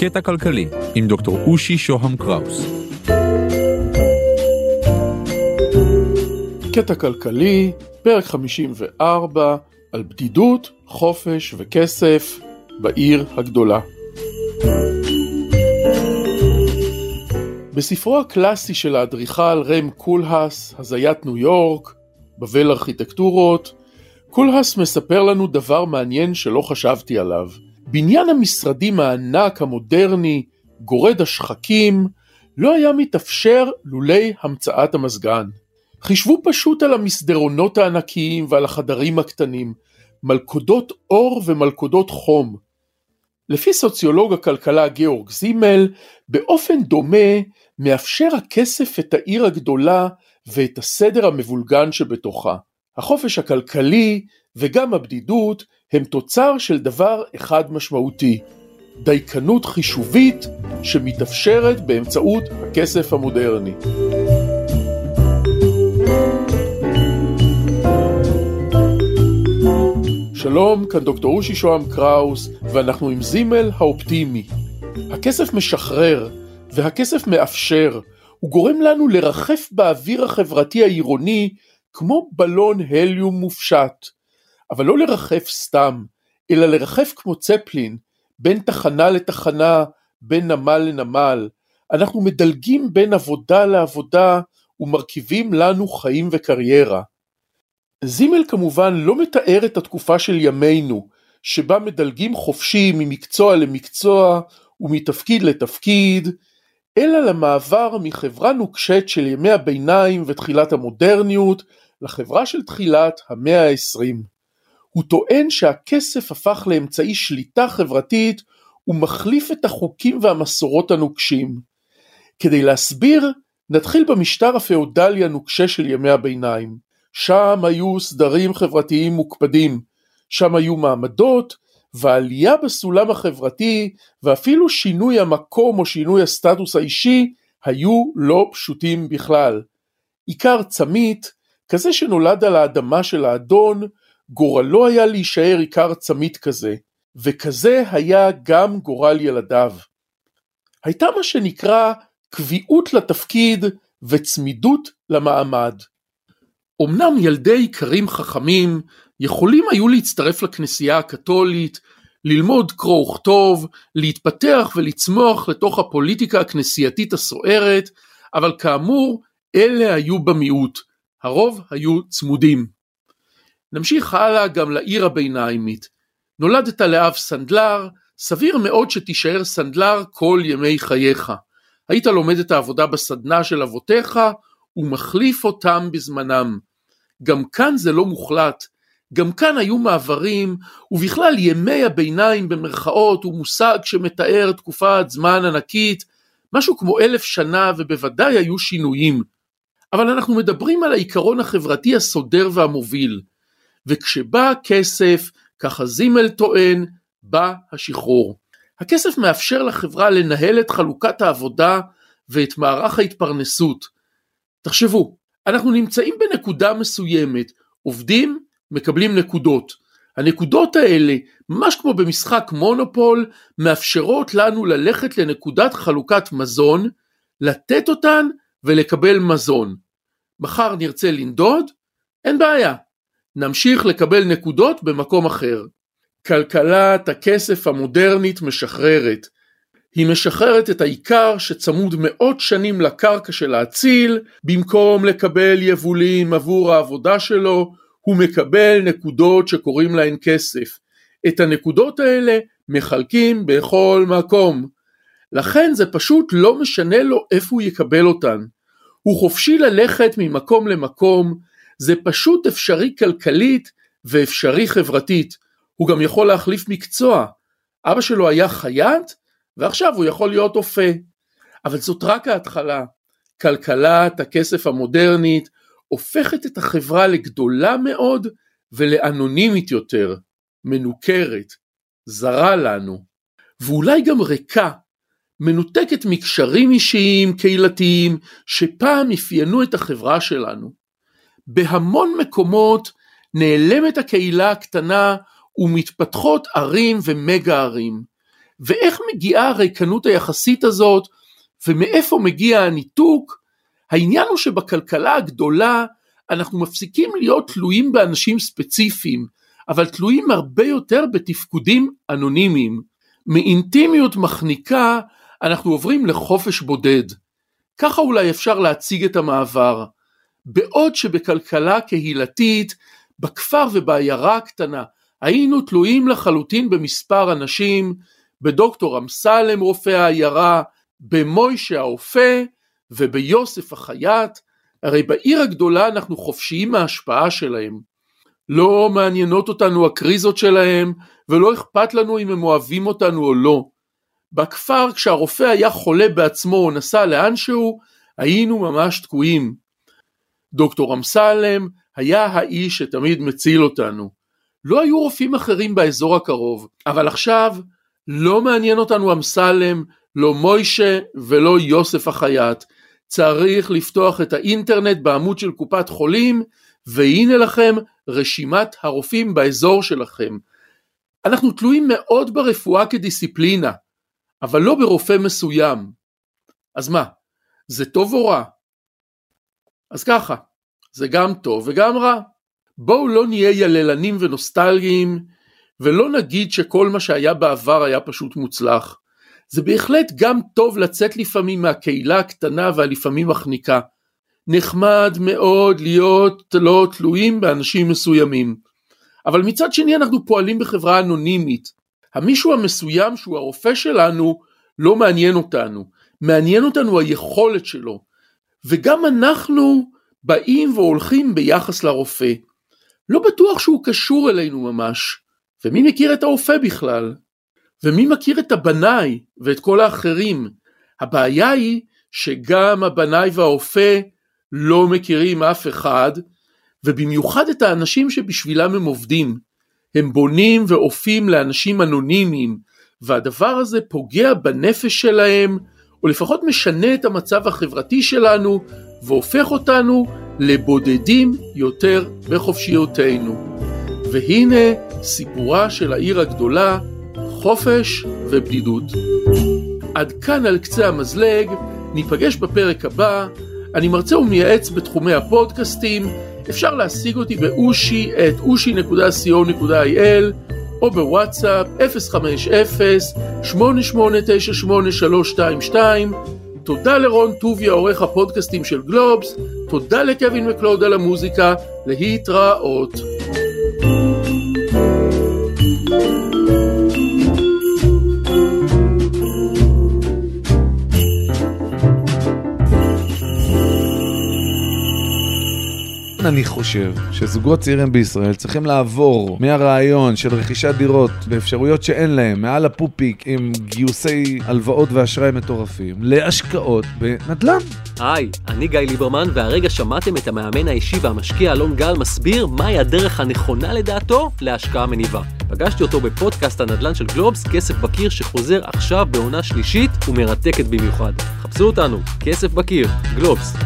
קטע כלכלי עם דוקטור אושי שוהם קראוס. קטע כלכלי, פרק 54, על בדידות, חופש וכסף בעיר הגדולה. בספרו הקלאסי של האדריכל רם קולהס, הזיית ניו יורק, בבל ארכיטקטורות, קולהס מספר לנו דבר מעניין שלא חשבתי עליו. בניין המשרדים הענק המודרני, גורד השחקים, לא היה מתאפשר לולי המצאת המזגן. חישבו פשוט על המסדרונות הענקיים ועל החדרים הקטנים, מלכודות אור ומלכודות חום. לפי סוציולוג הכלכלה גאורג זימל, באופן דומה מאפשר הכסף את העיר הגדולה ואת הסדר המבולגן שבתוכה. החופש הכלכלי וגם הבדידות הם תוצר של דבר אחד משמעותי, דייקנות חישובית שמתאפשרת באמצעות הכסף המודרני. שלום, כאן דוקטור אושי שוהם קראוס, ואנחנו עם זימל האופטימי. הכסף משחרר, והכסף מאפשר, הוא גורם לנו לרחף באוויר החברתי העירוני כמו בלון הליום מופשט. אבל לא לרחף סתם, אלא לרחף כמו צפלין, בין תחנה לתחנה, בין נמל לנמל. אנחנו מדלגים בין עבודה לעבודה ומרכיבים לנו חיים וקריירה. זימל כמובן לא מתאר את התקופה של ימינו, שבה מדלגים חופשי ממקצוע למקצוע ומתפקיד לתפקיד, אלא למעבר מחברה נוקשת של ימי הביניים ותחילת המודרניות לחברה של תחילת המאה העשרים. הוא טוען שהכסף הפך לאמצעי שליטה חברתית ומחליף את החוקים והמסורות הנוקשים. כדי להסביר, נתחיל במשטר הפאודלי הנוקשה של ימי הביניים. שם היו סדרים חברתיים מוקפדים, שם היו מעמדות, ועלייה בסולם החברתי ואפילו שינוי המקום או שינוי הסטטוס האישי היו לא פשוטים בכלל. עיקר צמית, כזה שנולד על האדמה של האדון, גורלו היה להישאר עיקר צמית כזה, וכזה היה גם גורל ילדיו. הייתה מה שנקרא קביעות לתפקיד וצמידות למעמד. אמנם ילדי איכרים חכמים יכולים היו להצטרף לכנסייה הקתולית, ללמוד קרוא וכתוב, להתפתח ולצמוח לתוך הפוליטיקה הכנסייתית הסוערת, אבל כאמור, אלה היו במיעוט, הרוב היו צמיתים. נמשיך הלאה גם לעיר הביניימית. נולדת לאב סנדלר, סביר מאוד שתישאר סנדלר כל ימי חייך. היית לומד את העבודה בסדנה של אבותיך ומחליף אותם בזמנם. גם כאן זה לא מוחלט, גם כאן היו מעברים, ובכלל ימי הביניים במרכאות הוא מושג שמתאר תקופת זמן ענקית, משהו כמו אלף שנה ובוודאי היו שינויים. אבל אנחנו מדברים על העיקרון החברתי הסודר והמוביל. וכשבא הכסף, ככה זימל טוען, בא השחרור. הכסף מאפשר לחברה לנהל את חלוקת העבודה ואת מערך ההתפרנסות. תחשבו, אנחנו נמצאים בנקודה מסוימת, עובדים, מקבלים נקודות. הנקודות האלה, ממש כמו במשחק מונופול, מאפשרות לנו ללכת לנקודת חלוקת מזון, לתת אותן ולקבל מזון. מחר נרצה לנדוד? אין בעיה, נמשיך לקבל נקודות במקום אחר. כלכלת הכסף המודרנית משחררת. היא משחררת את העיקר שצמוד מאות שנים לקרקע של האציל, במקום לקבל יבולים עבור העבודה שלו, הוא מקבל נקודות שקוראים להן כסף. את הנקודות האלה מחלקים בכל מקום. לכן זה פשוט לא משנה לו איפה הוא יקבל אותן. הוא חופשי ללכת ממקום למקום, זה פשוט אפשרי כלכלית ואפשרי חברתית. הוא גם יכול להחליף מקצוע. אבא שלו היה חייט ועכשיו הוא יכול להיות אופה. אבל זאת רק ההתחלה. כלכלת הכסף המודרנית הופכת את החברה לגדולה מאוד ולאנונימית יותר, מנוכרת, זרה לנו, ואולי גם ריקה, מנותקת מקשרים אישיים, קהילתיים, שפעם אפיינו את החברה שלנו. בהמון מקומות נעלמת הקהילה הקטנה ומתפתחות ערים ומגה ערים. ואיך מגיעה הריקנות היחסית הזאת, ומאיפה מגיע הניתוק? העניין הוא שבכלכלה הגדולה אנחנו מפסיקים להיות תלויים באנשים ספציפיים, אבל תלויים הרבה יותר בתפקודים אנונימיים. מאינטימיות מחניקה אנחנו עוברים לחופש בודד. ככה אולי אפשר להציג את המעבר. בעוד שבכלכלה קהילתית, בכפר ובעיירה הקטנה, היינו תלויים לחלוטין במספר אנשים, בדוקטור אמסלם רופא העיירה, במוישה האופה וביוסף החייט, הרי בעיר הגדולה אנחנו חופשיים מההשפעה שלהם. לא מעניינות אותנו הקריזות שלהם, ולא אכפת לנו אם הם אוהבים אותנו או לא. בכפר כשהרופא היה חולה בעצמו או נסע לאנשהו, היינו ממש תקועים. דוקטור אמסלם היה האיש שתמיד מציל אותנו. לא היו רופאים אחרים באזור הקרוב, אבל עכשיו לא מעניין אותנו אמסלם, לא מוישה ולא יוסף החייט. צריך לפתוח את האינטרנט בעמוד של קופת חולים, והנה לכם רשימת הרופאים באזור שלכם. אנחנו תלויים מאוד ברפואה כדיסציפלינה, אבל לא ברופא מסוים. אז מה, זה טוב או רע? אז ככה, זה גם טוב וגם רע. בואו לא נהיה יללנים ונוסטלגיים, ולא נגיד שכל מה שהיה בעבר היה פשוט מוצלח. זה בהחלט גם טוב לצאת לפעמים מהקהילה הקטנה והלפעמים מחניקה. נחמד מאוד להיות לא תלויים באנשים מסוימים. אבל מצד שני אנחנו פועלים בחברה אנונימית. המישהו המסוים שהוא הרופא שלנו לא מעניין אותנו. מעניין אותנו היכולת שלו. וגם אנחנו באים והולכים ביחס לרופא. לא בטוח שהוא קשור אלינו ממש. ומי מכיר את הרופא בכלל? ומי מכיר את הבנאי ואת כל האחרים? הבעיה היא שגם הבנאי והאופה לא מכירים אף אחד, ובמיוחד את האנשים שבשבילם הם עובדים. הם בונים ואופים לאנשים אנונימיים, והדבר הזה פוגע בנפש שלהם, או לפחות משנה את המצב החברתי שלנו, והופך אותנו לבודדים יותר בחופשיותנו. והנה סיפורה של העיר הגדולה, חופש ובדידות. עד כאן על קצה המזלג, ניפגש בפרק הבא. אני מרצה ומייעץ בתחומי הפודקאסטים, אפשר להשיג אותי באושי את אושי.co.il או בוואטסאפ 050-8898-322 תודה לרון טוביה עורך הפודקאסטים של גלובס, תודה לקווין מקלוד על המוזיקה, להתראות. אני חושב שזוגות צעירים בישראל צריכים לעבור מהרעיון של רכישת דירות באפשרויות שאין להם, מעל הפופיק עם גיוסי הלוואות ואשראי מטורפים, להשקעות בנדל"ן. היי, אני גיא ליברמן, והרגע שמעתם את המאמן האישי והמשקיע אלון גל מסביר מהי הדרך הנכונה לדעתו להשקעה מניבה. פגשתי אותו בפודקאסט הנדל"ן של גלובס, כסף בקיר, שחוזר עכשיו בעונה שלישית ומרתקת במיוחד. חפשו אותנו, כסף בקיר, גלובס.